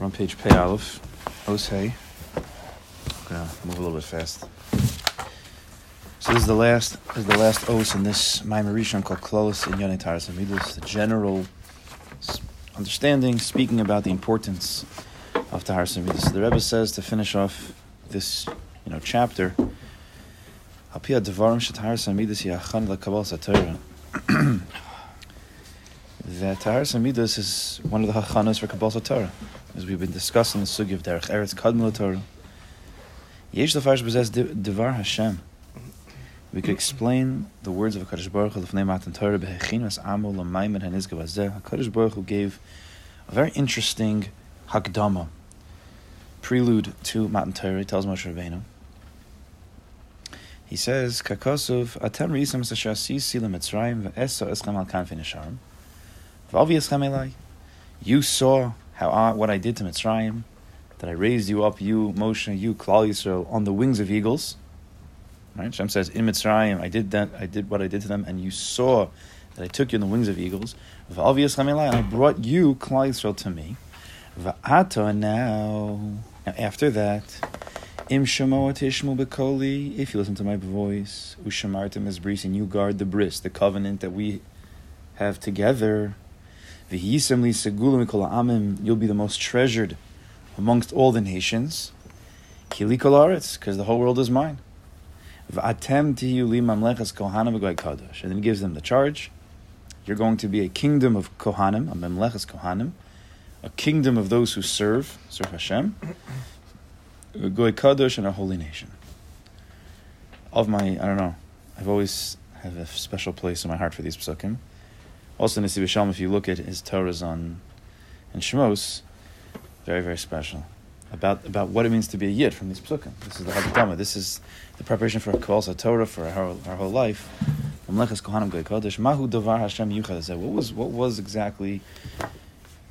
We're on page Pei Aleph, Os Hey. Gonna move a little bit fast. So this is the last this is the last Os in this Maimer Rishon called Klolos in Yonei Taras Amidus, the general understanding, speaking about the importance of Taharas Amidus. So the Rebbe says to finish off this you know chapter. Alpia Devarim Shataharas Amidus Yachan LeKabal Satorah. That Taharas Amidus is one of the Hachanas for Kabbalah Torah, as we've been discussing the sugi of Derech Eretz Kadmul Torah. Yesh Lefarish possess Devar Hashem. We could explain the words of Hakadosh Baruch Hu Lefnei Matan Torah Behechinas Amo Lamayim Hanizgav Azeh. Hakadosh Baruch Hu gave a very interesting Hakdama, prelude to Matan Torah. He tells Moshe Rabbeinu. He says, "Kakosov atem risam sashasi silam Mitzrayim ve'eso eschem al kanfei nesharim v'avi elai." You saw how I, what I did to Mitzrayim, that I raised you up, you Moshe, you Klal Yisrael, on the wings of eagles. Right? Hashem says, "In Mitzrayim, I did that. I did what I did to them, and you saw that I took you on the wings of eagles. V'avi elai, and I brought you Klal Yisrael to me. V'ata now, now after that." If you listen to my voice, is and you guard the bris, the covenant that we have together. You'll be the most treasured amongst all the nations. Because the whole world is mine. Kohanim. And then he gives them the charge. You're going to be a kingdom of kohanim, a memlechas kohanim, a kingdom of those who serve, serve Hashem goy kadosh and a holy nation. Of my, I don't know, I've always have a special place in my heart for these psukim. Also, Nesivos Shalom, if you look at his Torahs on and Shmos, very very special about about what it means to be a yid from these psukim. This is the Hagdama. This is the preparation for a Kabbalah Torah for our, our whole life. Mahu Hashem Yuchad. What was what was exactly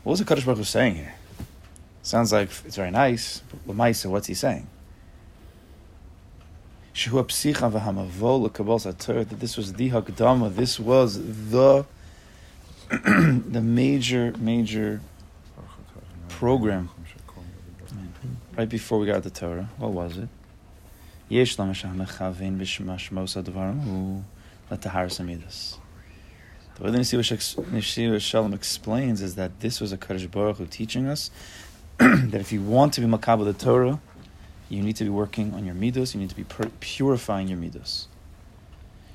what was the Kadosh Baruch Hu saying here? Sounds like it's very nice, but Lamaisa, what's he saying? That this was the hakdama, this was the the major, major program right before we got the Torah. What was it? Yesh. The way the Nesiva Shalom explains is that this was a Kaddish Baruch Hu teaching us that if you want to be makabel the Torah, you need to be working on your midos. You need to be pur- purifying your midos.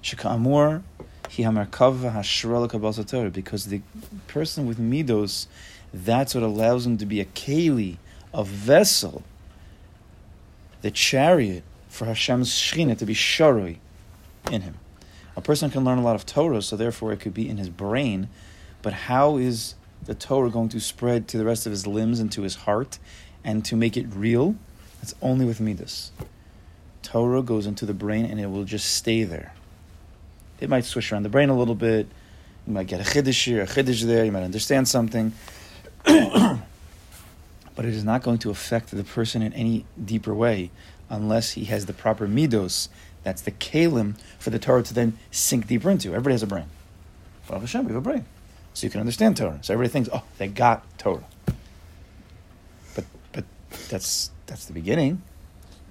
Sheka'amur because the person with midos, that's what allows him to be a keli, a vessel, the chariot for Hashem's shechina to be sharoi in him. A person can learn a lot of Torah, so therefore it could be in his brain, but how is the Torah going to spread to the rest of his limbs and to his heart and to make it real? That's only with Midas. Torah goes into the brain and it will just stay there. It might swish around the brain a little bit. You might get a chiddush here, a chiddush there. You might understand something. but it is not going to affect the person in any deeper way unless he has the proper midos. That's the kalim for the Torah to then sink deeper into. Everybody has a brain. Baruch Hashem, we have a brain so you can understand Torah. So everybody thinks, oh, they got Torah. But but that's that's the beginning.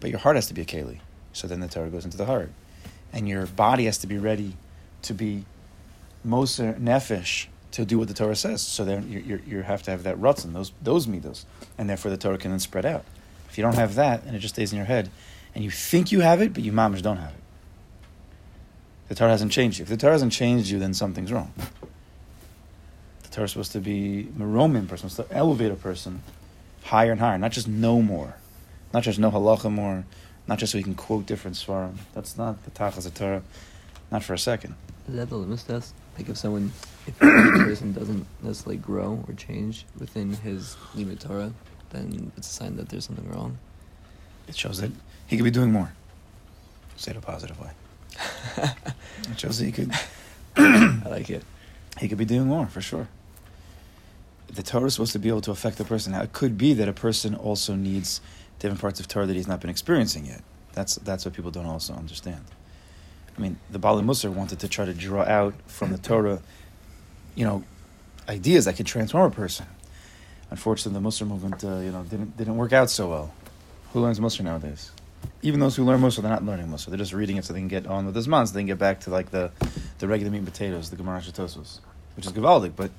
But your heart has to be a keli. So then the Torah goes into the heart, and your body has to be ready to be moser nefesh to do what the Torah says. So then you, you, you have to have that rutzin, those those midos, and therefore the Torah can then spread out. If you don't have that, and it just stays in your head, and you think you have it, but you mamish don't have it. The Torah hasn't changed you. If the Torah hasn't changed you, then something's wrong. The Torah is supposed to be meromim person, supposed to elevate a person higher and higher, not just know more, not just know halacha more, not just so you can quote different svarim. That's not the tachas of Torah, not for a second. Is that the limit test? Like if someone, if a person doesn't necessarily grow or change within his limit Torah, then it's a sign that there's something wrong. It shows that he could be doing more. Say it a positive way. It shows that he could I like it. he could be doing more for sure. The Torah is supposed to be able to affect the person. Now, it could be that a person also needs different parts of Torah that he's not been experiencing yet. That's that's what people don't also understand. I mean, the Bali Musar wanted to try to draw out from the Torah, you know, ideas that could transform a person. unfortunately, the Musar movement, uh, you know, didn't didn't work out so well. Who learns Musar nowadays? Even those who learn Musar, they're not learning Musar. They're just reading it so they can get on with this month, so they can get back to like the, the regular meat and potatoes, the Gemara Shatosos, which is Gavaldic, but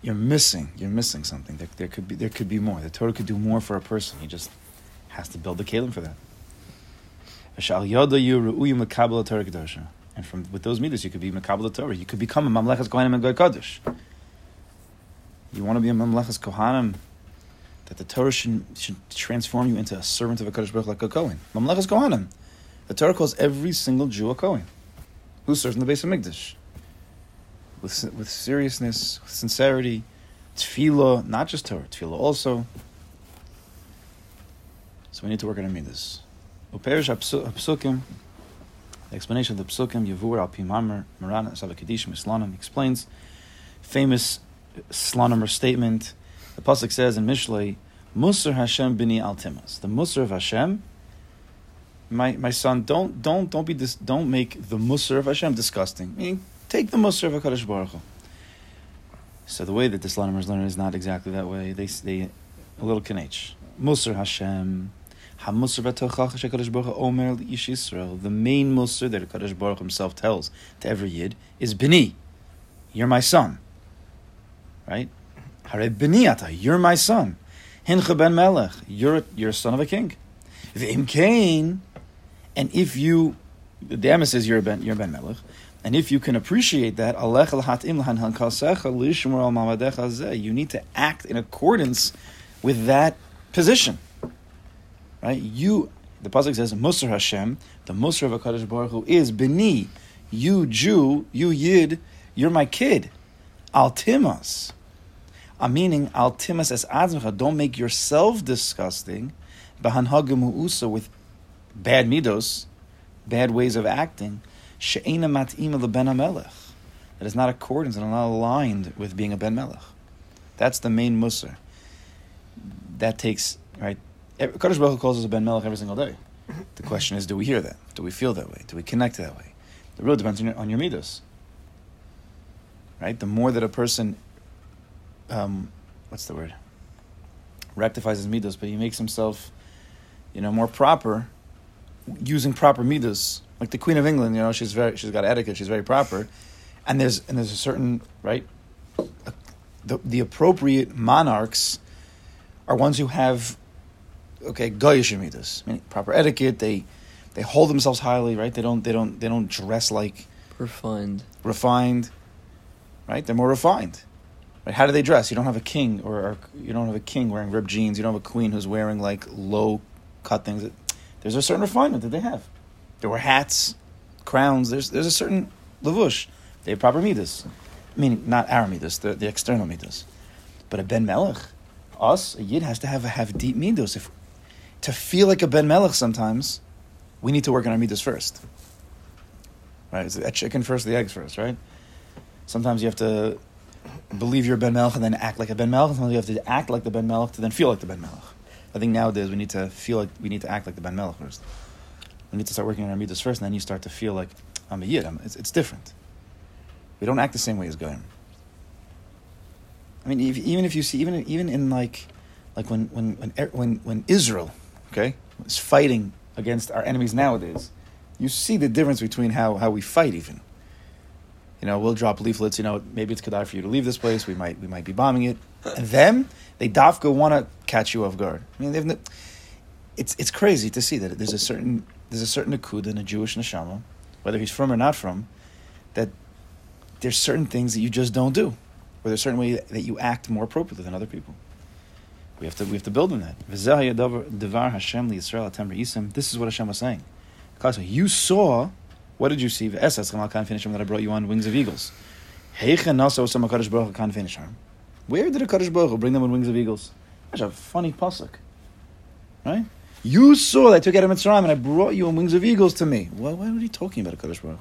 you're missing. You're missing something. There, there could be there could be more. The Torah could do more for a person. He just has to build the kelim for that. And from with those midas, you could be makabel Torah. You could become a mamlechas kohanim and goy kodesh. You want to be a mamlechas kohanim, that the Torah should, should transform you into a servant of a kodesh baruch like a kohen. Mamlechas kohanim. The Torah calls every single Jew a kohen who serves in the base of mikdash with with seriousness, with sincerity, tefillah, not just Torah, tefillah also. So we need to work on our midas. Uperish Apsukim, the explanation of the Psukim, Yavur al Pimamer, Marana, Savakadishim, Islanim, explains famous Slanimer statement. The Pasuk says in Mishlei, Musar Hashem bini altimas. The Musar of Hashem, my, my son, don't don't don't be this don't make the Musar of Hashem disgusting. Meaning, take the Musar of HaKadosh Baruch Hu. So the way that the Slanimers learn is not exactly that way. They they a little kanech. Musar Hashem. The main Musar that Kadosh Baruch himself tells to every Yid is Bini, you're my son. Right? Hare Bini ata, you're my son. Hincha ben Melech, you're, you're a son of a king. V'im kain, and if you, the Dama says you're a ben, you're ben Melech, and if you can appreciate that, you need to act in accordance with that position. Right? You, the pasuk says, Musar Hashem, the Musar of Hakadosh Baruch Hu is Beni, you Jew, you Yid, you're my kid. Altimas. I'm meaning altimas as adzmecha. Don't make yourself disgusting. Bahanhagim with bad midos, bad ways of acting. She'ena mat'ima leben melech. That is not accordance and not aligned with being a ben melech. That's the main musar. That takes right Kaddish Baruch calls us a Ben Melech every single day. The question is, do we hear that? Do we feel that way? Do we connect that way? It really depends on your, on your midas. Right? The more that a person, um, what's the word? Rectifies his midas, but he makes himself, you know, more proper, using proper midas. Like the Queen of England, you know, she's very, she's got etiquette, she's very proper, and there's and there's a certain right, the the appropriate monarchs are ones who have okay, goyish midas, meaning proper etiquette. They they hold themselves highly, right? They don't they don't they don't dress like refined. Refined, right? They're more refined. Right? How do they dress? You don't have a king, or, or you don't have a king wearing ripped jeans. You don't have a queen who's wearing like low cut things. There's a certain refinement that they have. There were hats, crowns. There's there's a certain lavush. They have proper midas, meaning not our midas, the, the external midas. But a ben melech, us a yid has to have have deep midas. If to feel like a Ben Melech sometimes, we need to work on our midas first. Right? Is that chicken first, the eggs first, right? Sometimes you have to believe you're a Ben Melech and then act like a Ben Melech. Sometimes you have to act like the Ben Melech to then feel like the Ben Melech. I think nowadays we need to feel like we need to act like the Ben Melech first. We need to start working on our midas first, and then you start to feel like I'm a yid. I'm, it's, it's different. We don't act the same way as Goyim. I mean, if, even if you see, even even in like, like when when when when when Israel okay, is fighting against our enemies nowadays, you see the difference between how, how we fight even. You know, we'll drop leaflets, you know, maybe it's kedai for you to leave this place, we might we might be bombing it. And them, they dafka want to catch you off guard. I mean, they've, it's it's crazy to see that there's a certain there's a certain akud in a Jewish neshama, whether he's from or not from, that there's certain things that you just don't do, or there's certain way that you act more appropriately than other people. We have to we have to build on that. This is what Hashem was saying. You saw, what did you see? That I brought you on wings of eagles. Where did a Kaddish Baruch bring them on wings of eagles? That's a funny pasuk, right? You saw that I took out of Mitzrayim and I brought you on wings of eagles to me. Well, why are you talking about a Kaddish Baruch?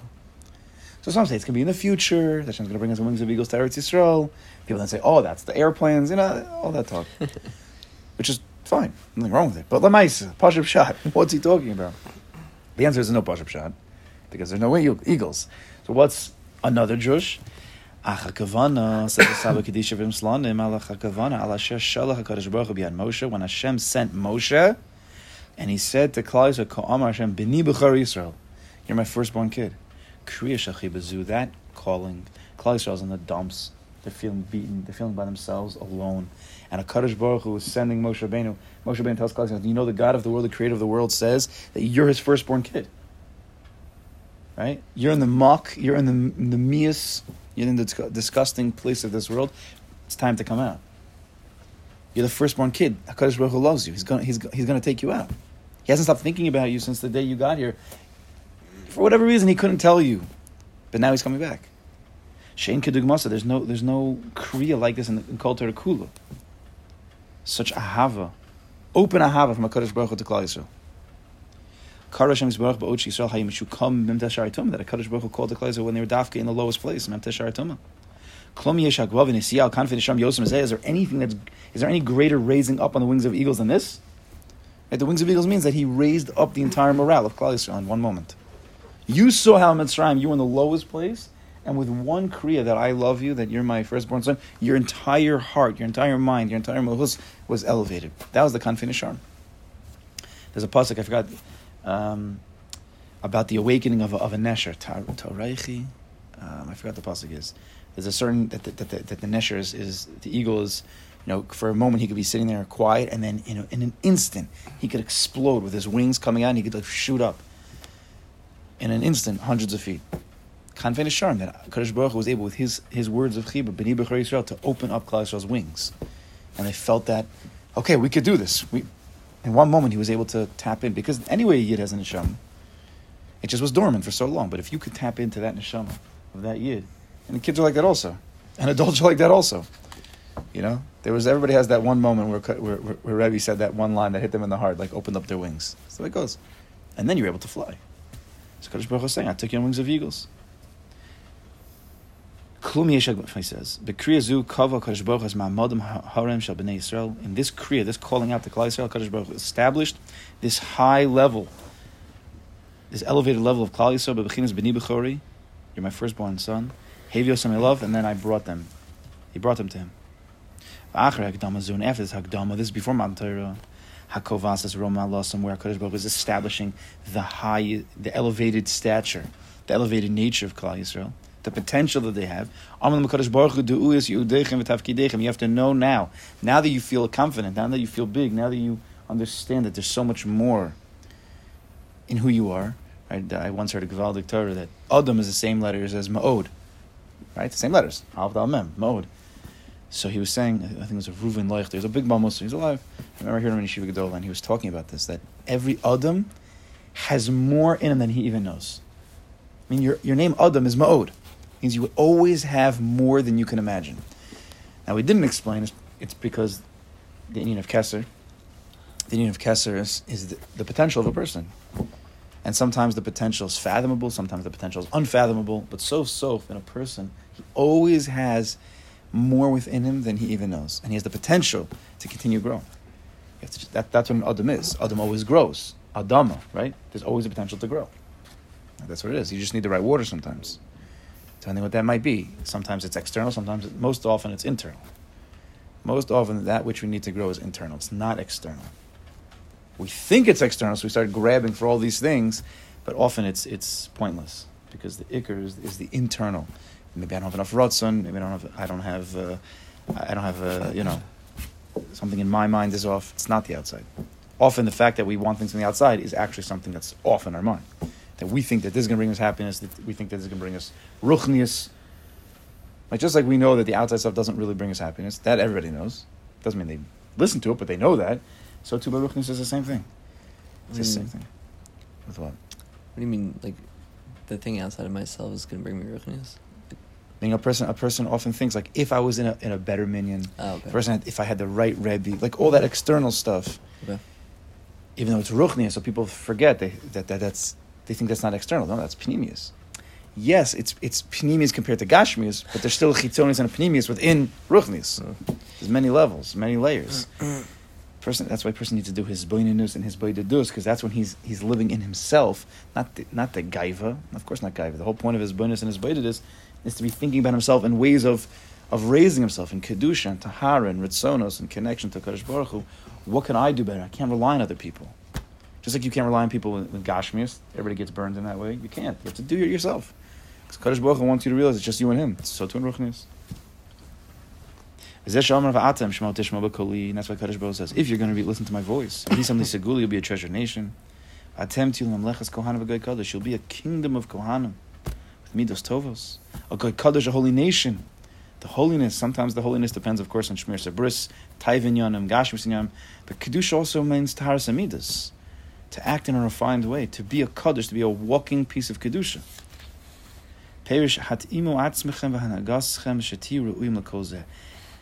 So some say it's going to be in the future. That Hashem's going to bring us on wings of eagles to Eretz Yisrael. People then say, oh, that's the airplanes, you know, all that talk. which is fine. Nothing wrong with it. But Lamaisa, Pashup shot. What's he talking about? The answer is no Pashup shot because there's no eagles. So what's another Jush? Ach says the Saba Kedisha Vim Slanim ala hakavana ala Asher Shalach Hakadosh Baruch Hu Moshe when Hashem sent Moshe and he said to Klal Yisrael Ka'amar Hashem B'ni B'char Yisrael. You're my firstborn kid. Kriya Shachi that calling. Klal Yisrael's in the dumps. They're feeling beaten. They're feeling by themselves alone. And a Kadosh Baruch Hu is sending Moshe Rabbeinu. Moshe Rabbeinu tells Klal you know the God of the world the creator of the world says that you're his firstborn kid. Right? You're in the muck you're in the, the mias. You're in the disgusting place of this world. It's time to come out. You're the firstborn kid. Hakadosh Baruch Hu loves you. He's gonna he's, he's gonna take you out. He hasn't stopped thinking about you since the day you got here. For whatever reason, he couldn't tell you, but now he's coming back. Shein kedugmasa. There's no there's no kriya like this in, the, in Kol Torah. Such ahava, open ahava from Hakadosh Baruch Hu to Klal Yisrael. Kar Hashem Yisbarach ba'od Yisrael hayim shukam mem teshar that a Kadosh Baruch Hu called the Klal Yisrael when they were dafka in the lowest place mem teshar Is there anything that's is there any greater raising up on the wings of eagles than this? Right, the wings of eagles means that he raised up the entire morale of Klal Yisrael in one moment. You saw how Mitzrayim you were in the lowest place, and with one kriya that I love you, that you're my firstborn son, your entire heart, your entire mind, your entire malchus was elevated. That was the confident Sharm. There's a pasuk I forgot um, about the awakening of a, of a nesher. Um, I forgot the pasuk is. There's a certain that the, that the, that the nesher is, is the eagle is. You know, for a moment he could be sitting there quiet, and then in, a, in an instant he could explode with his wings coming out, and he could like shoot up. In an instant, hundreds of feet. can't Kanfei Sharm that Kadosh Baruch was able with his his words of Chibur B'ni B'char Yisrael to open up Klal Yisrael's wings, and they felt that okay, we could do this. We in one moment, he was able to tap in because anyway, Yid has a neshama. It just was dormant for so long. But if you could tap into that neshama of that Yid, and kids are like that also, and adults are like that also. You know, there was everybody has that one moment where where, where, Rebbe said that one line that hit them in the heart, like opened up their wings. Way it goes, and then you're able to fly. So Kadosh Baruch is saying, "I took you on wings of eagles." He says. In this kriya, this calling out to Klal Yisrael, Kadosh Baruch established this high level, this elevated level of Klal Yisrael. You're my firstborn son. Hevios my love, and then I brought them. He brought them to him. After this Hagdama, this is before Mount Torah. Hakovas is Roma Allah, somewhere Kadosh Baruch is establishing the high, the elevated stature, the elevated nature of Klal Yisrael the potential that they have. You have to know now. Now that you feel confident, now that you feel big, now that you understand that there's so much more in who you are. Right? I once heard a Gavaldik Torah that Adam is the same letters as Ma'od. Right? The same letters. Alv Mem, Ma'od. So he was saying, I think it was a Reuven Leich, there's a big Bamos, he's alive. I remember hearing him in Shiva Gedola, and he was talking about this, that every Adam has more in him than he even knows. I mean, your, your name Adam is Ma'od means you always have more than you can imagine. Now, we didn't explain it's, it's because the Indian of Kesser, the Indian of Kesser is, is the, the, potential of a person. And sometimes the potential is fathomable, sometimes the potential is unfathomable, but so, so in a person, he always has more within him than he even knows. And he has the potential to continue growing. That, that's what an Adam is. Adam always grows. Adama, right? There's always a potential to grow. That's what it is. You just need the right water sometimes depending what that might be. Sometimes it's external, sometimes, most often, it's internal. Most often, that which we need to grow is internal, it's not external. We think it's external, so we start grabbing for all these things, but often it's, it's pointless because the ikr is, is the internal. Maybe I don't have enough rotzon, maybe I don't have, I don't have, uh, I don't have, uh, you know, something in my mind is off. It's not the outside. Often the fact that we want things from the outside is actually something that's off in our mind that we think that this is going to bring us happiness, that we think that this is going to bring us ruchnius. Like just like we know that the outside stuff doesn't really bring us happiness, that everybody knows. Doesn't mean they listen to it, but they know that. So too, by ruchnius is the same thing. It's the hmm. same thing. With what? What do you mean? Like the thing outside of myself is going to bring me ruchnius? Being a person, a person often thinks like if I was in a in a better minion, oh, okay. person, if I had the right rebbe, like all that external stuff. Okay. Even though it's ruchnius, so people forget they, that, that that's they think that's not external. No, that's panemius. Yes, it's it's panemius compared to gashmius, but there's still chitzonis and panemius within ruchnius. Mm. There's many levels, many layers. person, that's why a person needs to do his boinenus and his boidedus, because that's when he's he's living in himself, not the, not the gaiva. Of course, not gaiva. The whole point of his boinus and his boidedus is to be thinking about himself in ways of, of raising himself in Kedusha and Tahara and Ritzonos and connection to Kadosh Baruch Hu. What can I do better? I can't rely on other people. Just like you can't rely on people with, with Gashmias. Everybody gets burned in that way. You can't. You have to do it yourself. Because Kadosh Baruch Hu wants you to realize it's just you and him. So too in. And that's why Kaddish Baruch says, if you're going to be, listen to my voice, you'll be a treasured nation. You'll be a kingdom of Kohanim with Midos Tovos. A Kadosh, a holy nation. The holiness, sometimes the holiness depends, of course, on Shmir Sabris, Taivin Yonim, Gashmis Yonim. But Kedusha also means Taharas Amidas. To act in a refined way, to be a Kaddish, to be a walking piece of Kedusha. Perish atzmechem v'hanaгаschem shetiru uim lekozeh.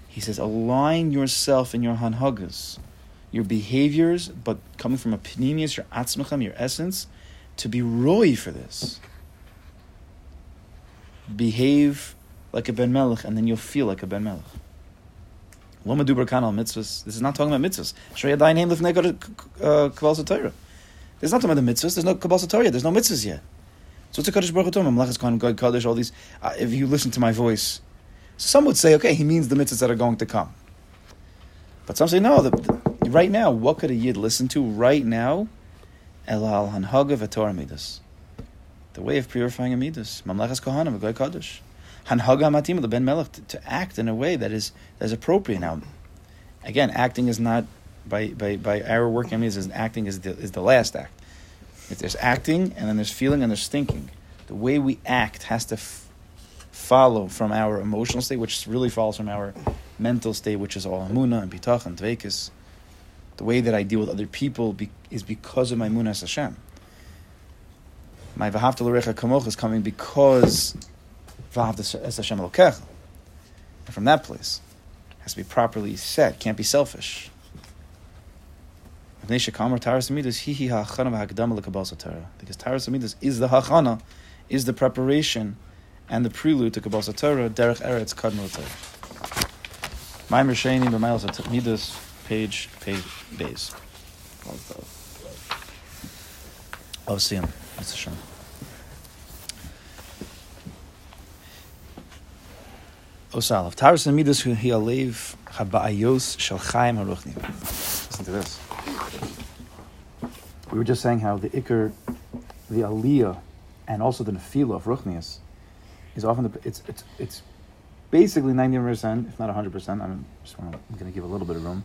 He says, align yourself in your hanhagas, your behaviors, but coming from a panemius, your atzmachem, your essence, to be roy for this. Behave like a ben melech, and then you'll feel like a ben melech. Loma duber kanal mitzvahs. This is not talking about mitzvahs. Shrei adayin heim lifnei kabbalas Torah. There's not talking about the mitzvahs. There's no kabbalas Torah. There's no mitzvahs yet. So it's a kaddish baruch hu Malachas Kohen God kaddish. All these. Uh, if you listen to my voice, some would say, okay, he means the mitzvahs that are going to come. But some say, no, the, the, right now, what could a yid listen to right now? El al hanhaga v'torah midas. The way of purifying a midas. Mamlechas kohanim, a goy kaddish. Hanhaga matim, the ben melech, to, act in a way that is, that is appropriate. Now, again, acting is not, by, by, by our working on midas, acting is the, is the last act. If there's acting, and then there's feeling, and there's thinking. The way we act has to f- follow from our emotional state, which really follows from our mental state, which is all amuna and bitach and dvekis. The way that I deal with other people be, is because of my munas Hashem. My v'havta l'recha kamoch is coming because v'havta es Hashem elokecha. And from that place, it has to be properly set, can't be selfish. Because Taras Amidas is the hachana, is the preparation and the prelude to Kabbalah Torah, Derech Eretz Kadmul Torah. Maimer Sheni b'Mailas Midas, page page base. Oh, see him. That's a shame. Osalav. Taras Midas hu hi alev haba'ayos shel chaim haruchni. Listen to this. We were just saying how the ikr, the aliyah, and also the nefila of ruchnias is often the, it's it's it's basically ninety percent, if not hundred percent. I'm just want to, I'm going to give a little bit of room.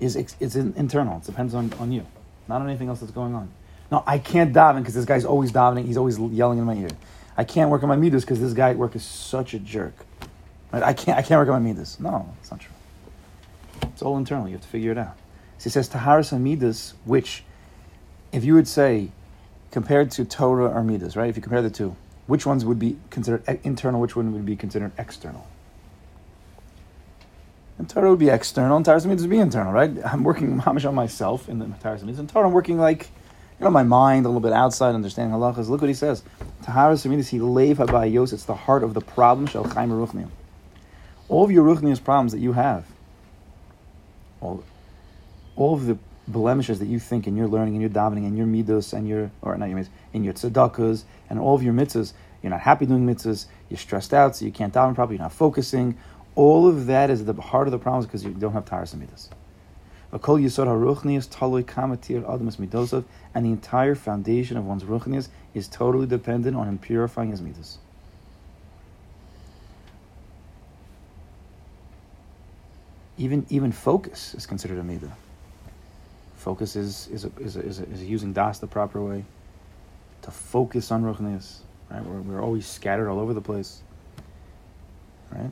Is it's, it's internal. It depends on, on you, not on anything else that's going on. No, I can't daven because this guy's always davening. He's always yelling in my ear. I can't work on my midas because this guy at work is such a jerk. Right? I can't I can't work on my midas. No, it's not true. It's all internal. You have to figure it out. So he says taharas and midas, which, if you would say, compared to Torah or midas, right? If you compare the two, which ones would be considered internal, which one would be considered external? And Torah would be external, and Torah would be internal, right? I'm working mamish on myself in the Torah and Torah I'm working like, you know, my mind a little bit outside, understanding halachas. Look what he says. Tahara Seminis, he leiv habayos, it's the heart of the problem, chaim. All of your ruchnius problems that you have, all, all of the blemishes that you think in your learning, in your davening, and your midos, and your, or not your midos, in your tzedakahs, and all of your mitzvahs, you're not happy doing mitzvahs, you're stressed out, so you can't daven properly, you're not focusing. All of that is the heart of the problems because you don't have taras and midas. And the entire foundation of one's ruchnias is totally dependent on him purifying his midas. Even, even focus is considered a midah. Focus is, is, is, is, is using das the proper way to focus on Ruchnias. Right? We're, we're always scattered all over the place. Right?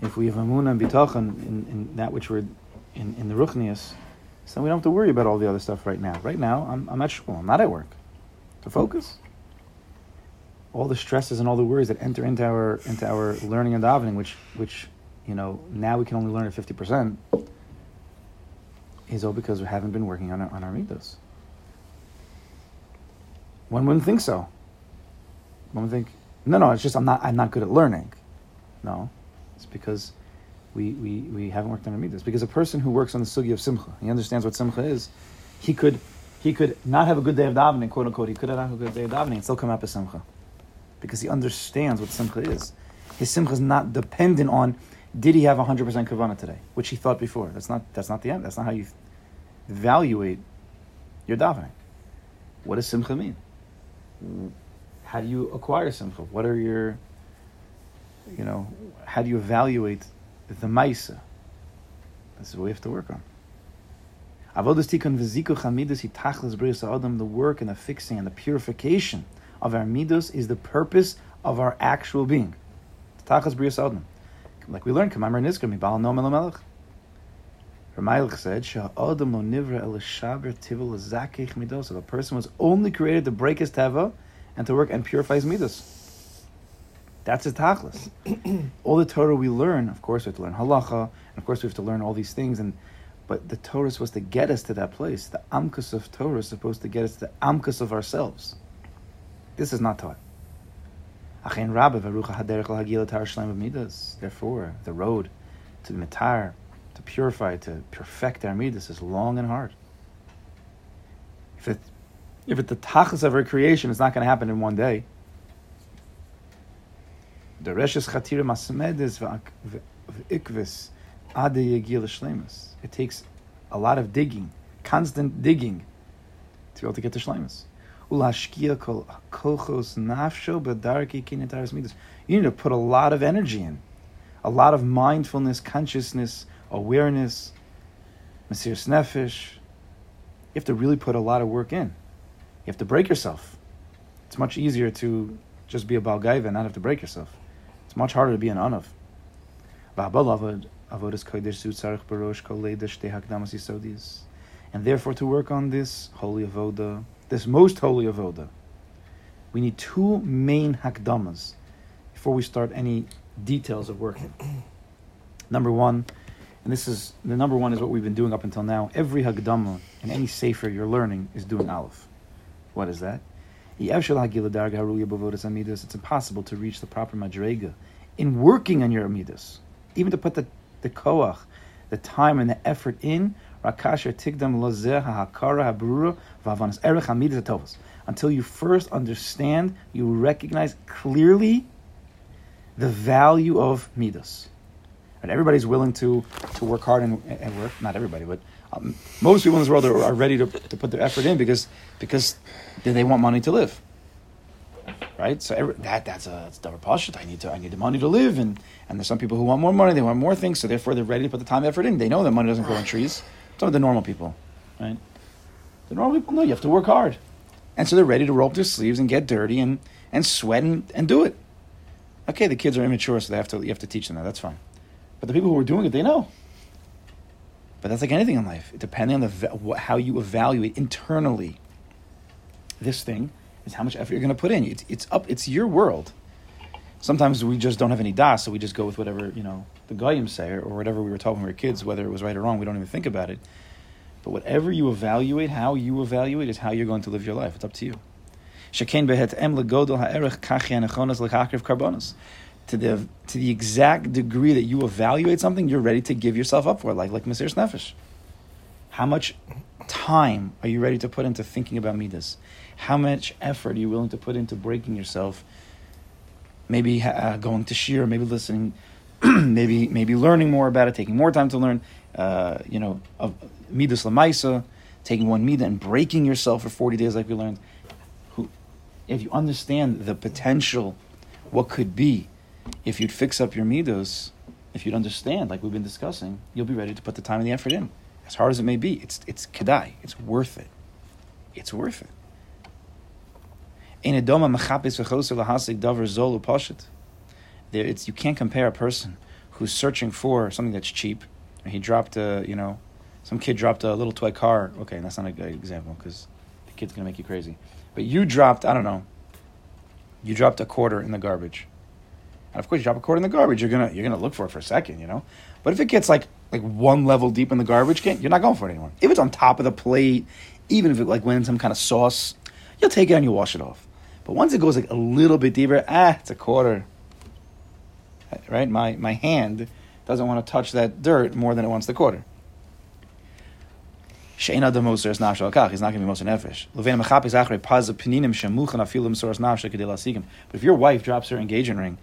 If we have Amunah and Bitachon in, in that which we're in, in the Ruchnias, so we don't have to worry about all the other stuff right now. Right now, I'm, I'm at school, I'm not at work. To focus. All the stresses and all the worries that enter into our into our learning and davening, which which you know now we can only learn at fifty percent, is all because we haven't been working on our, on our midos. One wouldn't think so. One would think, no, no, it's just I'm not I'm not good at learning. No, it's because we, we, we haven't worked on our midas. Because a person who works on the sugi of simcha, he understands what simcha is. He could he could not have a good day of davening, quote unquote. He could not have a good day of davening and still come up as simcha, because he understands what simcha is. His simcha is not dependent on did he have 100% kavana today, which he thought before. That's not, that's not the end. That's not how you evaluate your davening. What does simcha mean? How do you acquire simcha? What are your, you know, how do you evaluate the maisa? This is what we have to work on. Avodas tikkun v'ziku chamidus hitachlis b'riyas adam. The work and the fixing and the purification of our midos is the purpose of our actual being. Tachlis b'riyas adam. Like we learned, Kamamar Nizkar mi bal nom elamelech. Ramaylich said, "Sha'adam lo nivra el shaber tivul zakich midos." The person was only created to break his teva and to work and purify his midos. That's his tachlis. all the Torah we learn, of course, we have to learn halacha, and of course, we have to learn all these things. And but the Torah is supposed to get us to that place. The amkus of Torah is supposed to get us to the amkus of ourselves. This is not taught. Therefore, the road to the mitar, to purify, to perfect our midas is long and hard. If it, if it the tachas of our creation, it's not going to happen in one day. The. It takes a lot of digging, constant digging, to be able to get to shlemus. You need to put a lot of energy in, a lot of mindfulness, consciousness, awareness, Mesiras Nefesh. You have to really put a lot of work in. You have to break yourself. It's much easier to just be a Balgaiva and not have to break yourself. It's much harder to be an Anav. And therefore, to work on this holy avoda, this most holy avoda, we need two main hakdamas before we start any details of working. Number one, and this is the number one is what we've been doing up until now. Every hagdama in any sefer you're learning is doing aleph. What is that? It's impossible to reach the proper madrega in working on your amidas, even to put the, the koach, the time and the effort in until you first understand, you recognize clearly the value of midas. And everybody's willing to, to work hard and, and work. Not everybody, but um, most people in this world are, are ready to, to put their effort in because because they want money to live right? So every, that that's a double pashut. I need to I need the money to live, and and there's some people who want more money, they want more things, so therefore they're ready to put the time effort in. They know that money doesn't grow on trees. Some of the normal people, right? The normal people know you have to work hard. And so they're ready to roll up their sleeves and get dirty and, and sweat and, and do it. Okay, the kids are immature, so they have to, you have to teach them that. That's fine. But the people who are doing it, they know. But that's like anything in life. Depending on the how you evaluate internally this thing is how much effort you're going to put in. It's, it's up. It's your world. Sometimes we just don't have any das, so we just go with whatever you know the or, whatever we were taught when we were kids, whether it was right or wrong. We don't even think about it. But whatever you evaluate, how you evaluate is how you're going to live your life. It's up to you. To the to the exact degree that you evaluate something, you're ready to give yourself up for it, like like Mesiras Nefesh. How much time are you ready to put into thinking about midas? How much effort are you willing to put into breaking yourself? Maybe uh, going to shir, maybe listening, maybe maybe learning more about it, taking more time to learn uh, you know, of midas lamaisa, taking one midah and breaking yourself for 40 days like we learned. Who, if you understand the potential, what could be, if you'd fix up your midas, if you'd understand, like we've been discussing, you'll be ready to put the time and the effort in. As hard as it may be, it's, it's kedai. It's worth it. It's worth it. There, it's, you can't compare a person who's searching for something that's cheap he dropped a, you know, some kid dropped a little toy car. Okay, that's not a good example because the kid's gonna make you crazy. But you dropped, I don't know, you dropped a quarter in the garbage. And of course, you drop a quarter in the garbage, you're gonna you're gonna look for it for a second, you know. But if it gets like like one level deep in the garbage can, you're not going for it anymore. If it's on top of the plate, even if it like went in some kind of sauce, you'll take it and you wash it off. But once it goes like a little bit deeper, ah, it's a quarter. Right? My my hand doesn't want to touch that dirt more than it wants the quarter. Shein adam moser is nafshe alkach. He's not going to be moser nefesh. Levein mechapis achrei paz peninim shemuchan afilim soras nafshe kedei lasigim. But if your wife drops her engagement ring,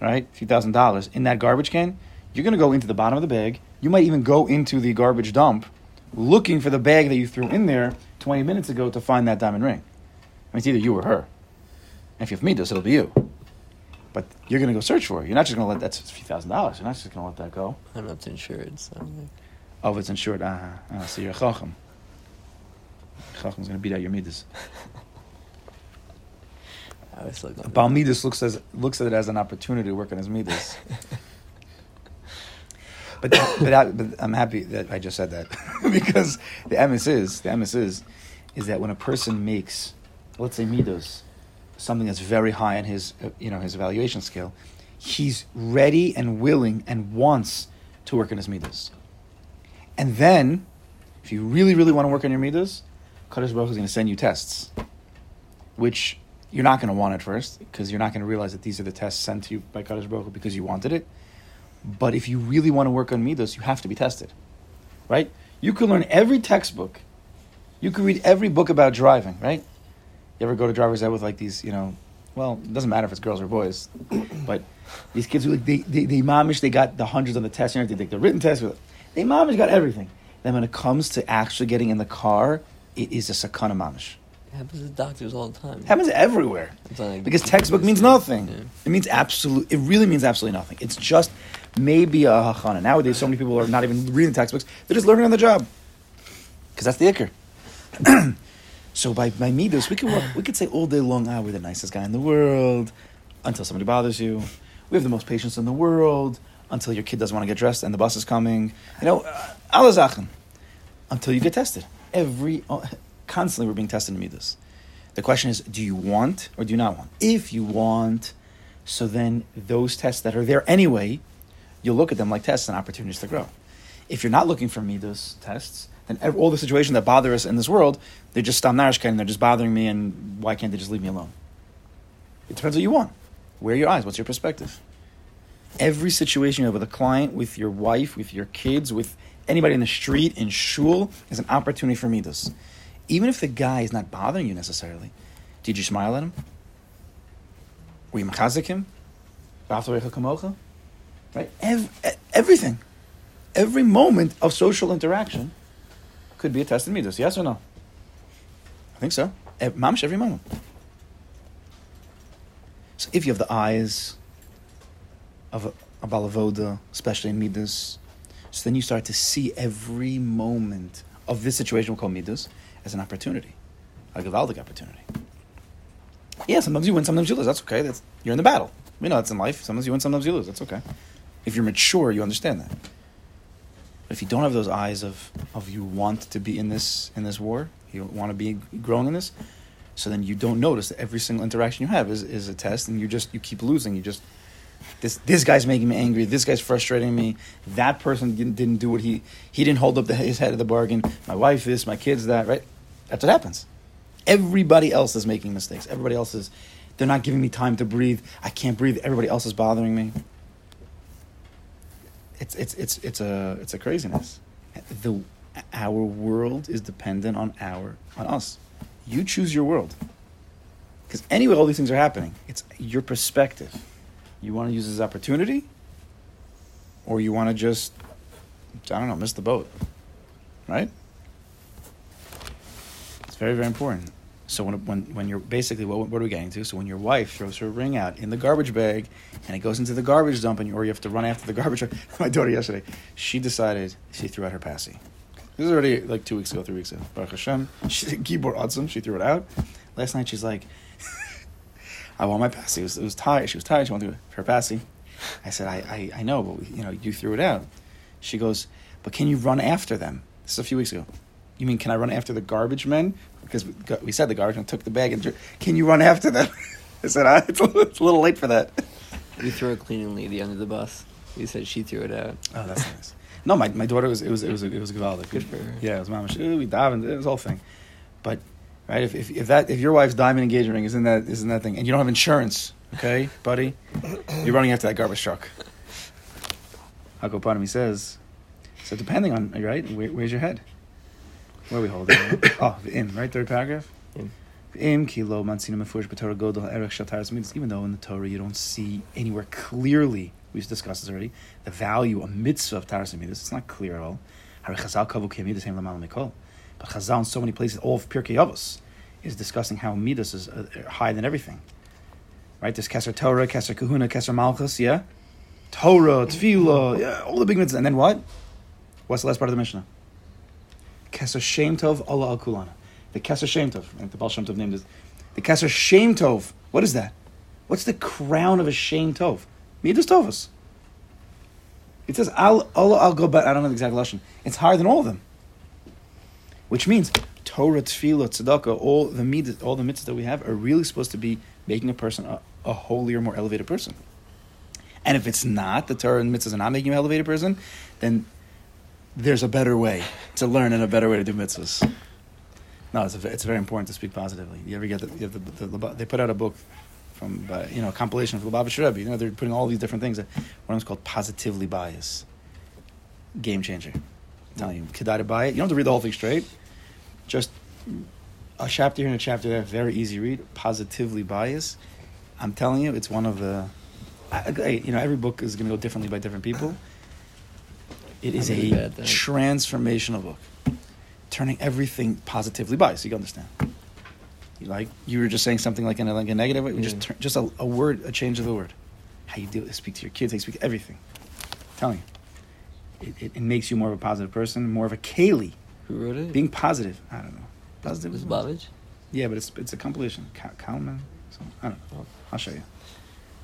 right? A few thousand dollars in that garbage can, you're going to go into the bottom of the bag. You might even go into the garbage dump looking for the bag that you threw in there 20 minutes ago to find that diamond ring. I mean, it's either you or her. And if you have Midas, it'll be you. But you're going to go search for it. You're not just going to let that's a few thousand dollars. You're not just going to let that go. I don't know if it's insured, so Oh, if it's insured. Uh, uh, so you're a chacham. Chacham's going to beat out your Midas. I always look on Baal looks, as, looks at it as an opportunity to work on his Midas. But, but, but I'm happy that I just said that because the emes is the emes is is that when a person makes, let's say midos, something that's very high on his uh, you know his evaluation scale, he's ready and willing and wants to work on his midos. And then, if you really really want to work on your midos, Kadosh Baruch is going to send you tests, which you're not going to want at first because you're not going to realize that these are the tests sent to you by Kadosh Baruch because you wanted it. But if you really want to work on midos, you have to be tested, right? You could learn every textbook, you could read every book about driving, right? You ever go to driver's ed with like these, you know, well, it doesn't matter if it's girls or boys, but these kids who like they they, they momish, they got the hundreds on the test, you know, they take the written test, they momish got everything. Then when it comes to actually getting in the car, it is a sakana mamish. It happens to doctors all the time. It happens everywhere. Like- Because textbook means nothing. Yeah. It means absolute. It really means absolutely nothing. It's just maybe a hachana. Nowadays, so many people are not even reading textbooks; they're just learning on the job. Because that's the ikr. so by by midos, we could work, we could say all day long, ah, we're the nicest guy in the world, until somebody bothers you. We have the most patience in the world until your kid doesn't want to get dressed and the bus is coming. You know, uh, alle Sachen. Until you get tested. Every uh, constantly we're being tested in midos. The question is, do you want or do you not want? If you want, so then those tests that are there anyway, you'll look at them like tests and opportunities to grow. If you're not looking for midos tests, then all the situations that bother us in this world, they're just stam narishkeit they're just bothering me, and why can't they just leave me alone? It depends what you want. Where are your eyes? What's your perspective? Every situation you have with a client, with your wife, with your kids, with anybody in the street, in shul, is an opportunity for midos. Even if the guy is not bothering you necessarily, did you smile at him? Were you mechazik him? Right? Ev- everything. Every moment of social interaction could be a test of midos. Yes or no? I think so. Eh, Ev- Mamish every moment. So if you have the eyes of a, a balavoda, especially in midas, so then you start to see every moment of this situation we'll call midas as an opportunity, a gavaldic opportunity. Yeah, sometimes you win, sometimes you lose. That's okay. That's you're in the battle. We know that's in life. Sometimes you win, sometimes you lose. That's okay. If you're mature, you understand that. But if you don't have those eyes of, of you want to be in this in this war, you want to be growing in this, so then you don't notice that every single interaction you have is, is a test, and you just you keep losing. You just this this guy's making me angry. This guy's frustrating me. That person didn't, didn't do what he he didn't hold up the, his head of the bargain. My wife this, my kids that. Right? That's what happens. Everybody else is making mistakes. Everybody else is. They're not giving me time to breathe. I can't breathe. Everybody else is bothering me. It's it's it's it's a it's a craziness. The our world is dependent on our on us. You choose your world. Because anyway, all these things are happening. It's your perspective. You want to use this opportunity, or you want to just, I don't know, miss the boat, right? It's very very important. So when when when you're basically what what are we getting to? So when your wife throws her ring out in the garbage bag, and it goes into the garbage dump, and you, or you have to run after the garbage. My daughter yesterday, she decided she threw out her passy. This is already like two weeks ago, three weeks ago. Baruch Hashem, she keyboard awesome. She threw it out. Last night she's like, I want my passy. It was, it was tired. She was tired. She wanted her passy. I said, I, I, I know, but you know, you threw it out. She goes, but can you run after them? This is a few weeks ago. You mean can I run after the garbage men? Because we, we said the garbage men took the bag and can you run after them? I said, ah, it's, a, little- it's a little late for that. We threw it a cleaning lady under the bus. You said she threw it out. Oh, that's nice. No, my, my daughter was it was it was it was Gavaldic. Good for her. Yeah, it was. Ooh, We davened. It was the whole thing. But right, if, if if that if your wife's diamond engagement ring is in that is in that thing, and you don't have insurance, okay, buddy, you're running after that garbage truck. Hakopanami says. So depending on right, where, where's your head? Where are we holding? oh, in right third paragraph. In. Im kilo mansina mefurish b'Torah godol erech shel taras mitzvahs. Even though in the Torah you don't see anywhere clearly, we've discussed this already, the value of mitzvah of taras mitzvahs. It's not clear at all. Hari Chazal kavu kiyamidas hem lamal mikol. But Chazal in so many places, all of Pirkei Avos, is discussing how midas is uh, higher than everything. Right? There's Keser Torah, Keser Kahuna, Keser Malchus, yeah? Torah, Tefillah, yeah, all the big mitzvahs. And then what? What's the last part of the Mishnah? Keser Shem Tov, Allah Al Kulana. The Keser Shem Tov, the Baal Shem Tov named it. The Keser Shem Tov, what is that? What's the crown of a Shem Tov? Midas Tovas. It says Al Allah Al Gobat. I don't know the exact lesson. It's higher than all of them, which means Torah, Tefillah, Tzedakah, all the mitzvahs, all the mitzvahs that we have are really supposed to be making a person a, a holier, more elevated person. And if it's not, the Torah and mitzvahs are not making you an elevated person, then there's a better way to learn and a better way to do mitzvahs. No, it's, a, it's very important to speak positively. You ever get the, the, the, the they put out a book from you know a compilation from Lubavitch Rebbe. You know they're putting all these different things. One of them's called positively bias. Game changer. I'm telling you, Kedai to buy it. You don't have to read the whole thing straight. Just a chapter here and a chapter there. Very easy read. Positivity Bias. I'm telling you, it's one of the. I, you know, every book is going to go differently by different people. It is I'm a bad transformational book, turning everything positively biased. You can understand. You like you were just saying something like in a, like a negative way. We Just turn, just a, a word, a change of the word. How you deal, speak to your kids, how you speak everything. I'm telling you, it, it, it makes you more of a positive person, more of a Kaylee. Who wrote it? Being positive. I don't know. Positive was is Babich? Yeah, but it's it's a compilation. Ka- Kalman. So, I don't know. Oh. I'll show you.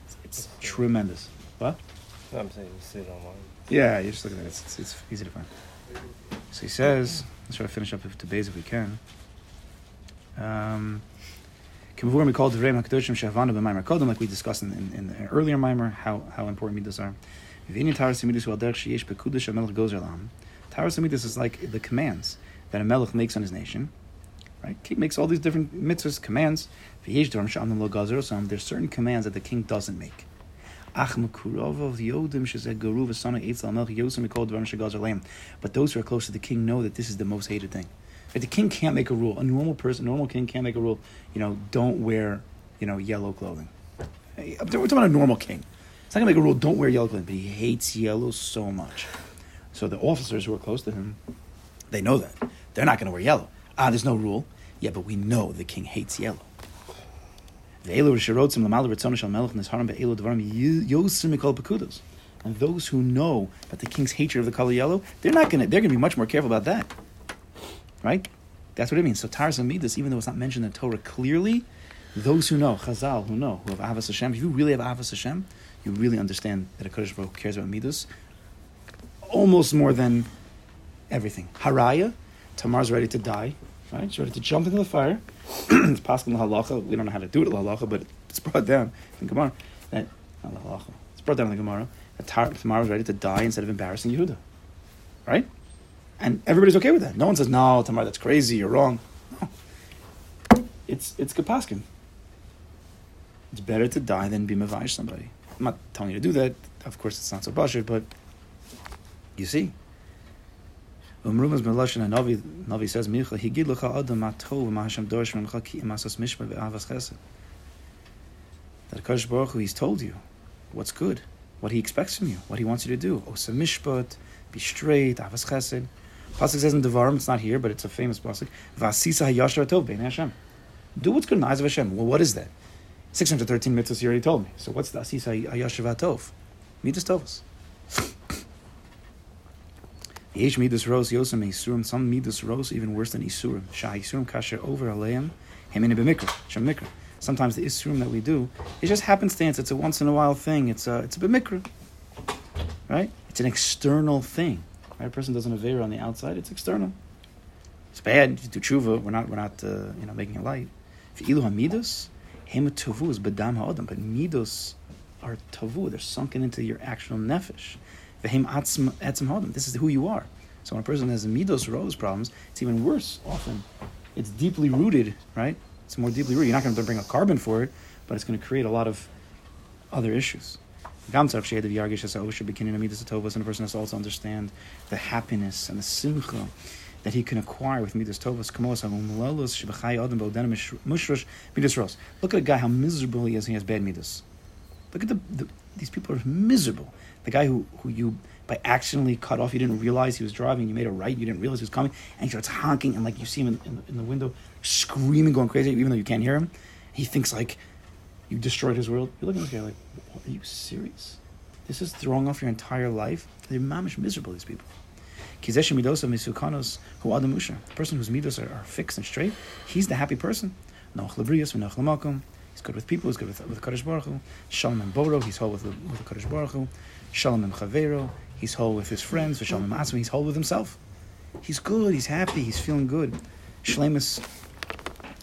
It's, it's tremendous. What? I'm saying you see it online. Yeah, you just look at it. It's, it's, easy to find. So he says, let's try to finish up with today's if we can. Um, Kivur we call Devrei Hakadoshim Shavana b'Maimer Kodem, like we discussed in, in, in the earlier Maimer, how, how important midas are. V'inyan Taras Midas Wal Derech Sheyesh Bekudosh HaMelech Gozer. Taras Midas is like the commands that a melech makes on his nation. Right? King makes all these different mitzvahs, commands. V'yesh Dvarim Lo Osam. There's certain commands that the king doesn't make. But those who are close to the king know that this is the most hated thing. If the king can't make a rule, a normal person, a normal king can't make a rule. You know, don't wear, you know, yellow clothing. We're talking about a normal king. It's not gonna make a rule. Don't wear yellow clothing, but he hates yellow so much. So the officers who are close to him, they know that they're not gonna wear yellow. Ah, there's no rule. Yeah, but we know the king hates yellow. And those who know that the king's hatred of the color yellow, they're not gonna. They're gonna be much more careful about that, right? That's what it means. So Taras and Midas, even though it's not mentioned in the Torah clearly, those who know Chazal, who know who have Avas Hashem, if you really have Avas Hashem, you really understand that a Kodesh Baruch cares about Midas almost more than everything. Haraya, Tamar's ready to die, right? She's ready to jump into the fire. it's possible in halacha. We don't know how to do it in halacha, but it's brought down in Gemara. That halacha. It's brought down in the Gemara that Tamar was ready to die instead of embarrassing Yehuda, right? And everybody's okay with that. No one says, "No, Tamar, that's crazy. You're wrong." No, it's it's kapaskin. It's better to die than be mavayish somebody. I'm not telling you to do that. Of course, it's not so bashir, but you see. Umrumas Meloshin says Adam Dorish Ki Mishma Ve'avas Chesed. That Kadosh Baruch Hu, He's told you what's good, what He expects from you, what He wants you to do. Oh, Osa Mishpat, be straight, Avas Chesed. Pasuk says in Devarim, it's not here, but it's a famous pasuk. Vasisa Hayashar Tov Bein Hashem. Do what's good in the eyes of Hashem. Well, what is that? 613 mitzvahs you already told me. So what's the Asisa Hayashar Tov? Midas Tovos. Yesh midas ros yosem isurim. Some midas ros even worse than isurim. Shah isurim kasher over aleim hemine b'mikra shem mikra. Sometimes the isurim that we do it just happenstance. It's a once in a while thing. It's a it's a b'mikra, right? It's an external thing. Right? A person doesn't aveir on the outside. It's external. It's bad. You do tshuva. We're not we're not uh, you know making it light. Ilu hamidos hem tavu is bedam ha'adam, but midos are tavu. They're sunken into your actual nefesh. This is who you are. So when a person has midos rose problems, it's even worse. Often, it's deeply rooted. Right? It's more deeply rooted. You're not going to bring a korban for it, but it's going to create a lot of other issues. And a person has to also understand the happiness and the simcha that he can acquire with midas tovas. Look at a guy how miserable he is. He has bad midas. Look at the, the these people are miserable. The guy who who you by accidentally cut off, you didn't realize he was driving. You made a right. You didn't realize he was coming, and he starts honking and like you see him in, in, in the window screaming, going crazy, even though you can't hear him. He thinks like you destroyed his world. You look at this guy like, are you serious? This is throwing off your entire life. They're mamish miserable. These people. Kizesh midos of misukanos who adam musha. The person whose midos are, are fixed and straight, he's the happy person. Noach lebrius v'noach lemakom. He's good with people. He's good with with Kaddish Baruch Hu. Shalom and Boro. He's whole with the, with Kaddish Baruch Hu. Shalom and Chavero. He's whole with his friends. V'shalom and Atzma. He's whole with himself. He's good. He's happy. He's feeling good. Shlemus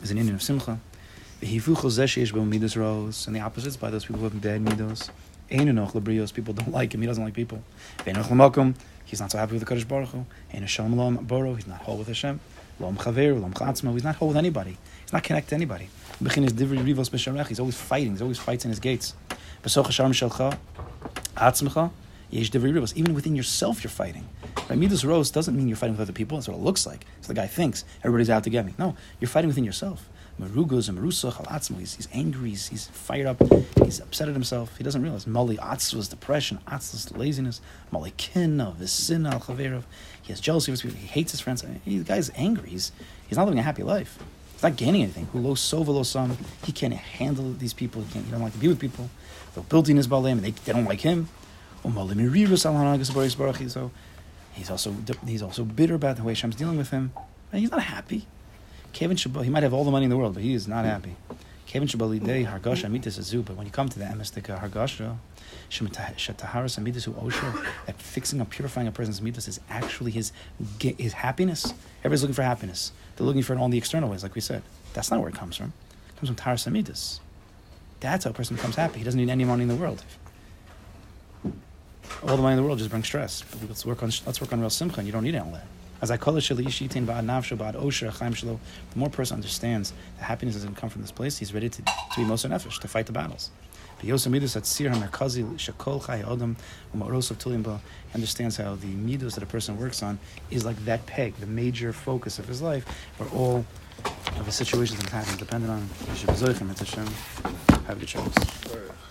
is an inyan of Simcha. And the opposites by those people who have bad midos. Ein enoch lebrios. People don't like him. He doesn't like people. V'enoch lemakom. He's not so happy with the Kaddish Baruch Hu. Ein Hashem Lom Boro. He's not whole with Hashem. Lom Chaver, Lom Chatzma. He's not whole with anybody. He's not connected to anybody. He's always fighting. He's always fights in his gates. Even within yourself, you're fighting. Right? Midas rose doesn't mean you're fighting with other people. That's what it looks like. So the guy thinks everybody's out to get me. No, you're fighting within yourself. Al. He's, he's angry. He's, he's fired up. He's upset at himself. He doesn't realize. Mali atzvus depression. Atzvus laziness. Mali kinna visin al chaverov. He has jealousy of his people. He hates his friends. He, the guy's angry. He's he's not living a happy life. He's not gaining anything. Who lo sova lo sam. He can't handle these people. He can't. He doesn't like to be with people. They're building his balim and they, they don't like him. So he's also he's also bitter about the way Hashem's dealing with him. And he's not happy. Kevin Shabbat, he might have all the money in the world, but he is not hmm. happy. Kevin Shabbat day hargasha mitas azu. But when you come to the emistika hargasha, uh, shetaharas amitas osher, that fixing and purifying a person's mitas is actually his his happiness. Everybody's looking for happiness. They're looking for it in all the external ways, like we said. That's not where it comes from. It comes from taharas amitas. That's how a person becomes happy. He doesn't need any money in the world. All the money in the world just brings stress. But let's work on let's work on real simcha. And you don't need all that. As I call it, the more person understands that happiness doesn't come from this place, he's ready to, to be Moser Nefesh, to fight the battles. Understands how the midos that a person works on is like that peg, the major focus of his life, where all of his situations and patterns dependent on. Have a good choice.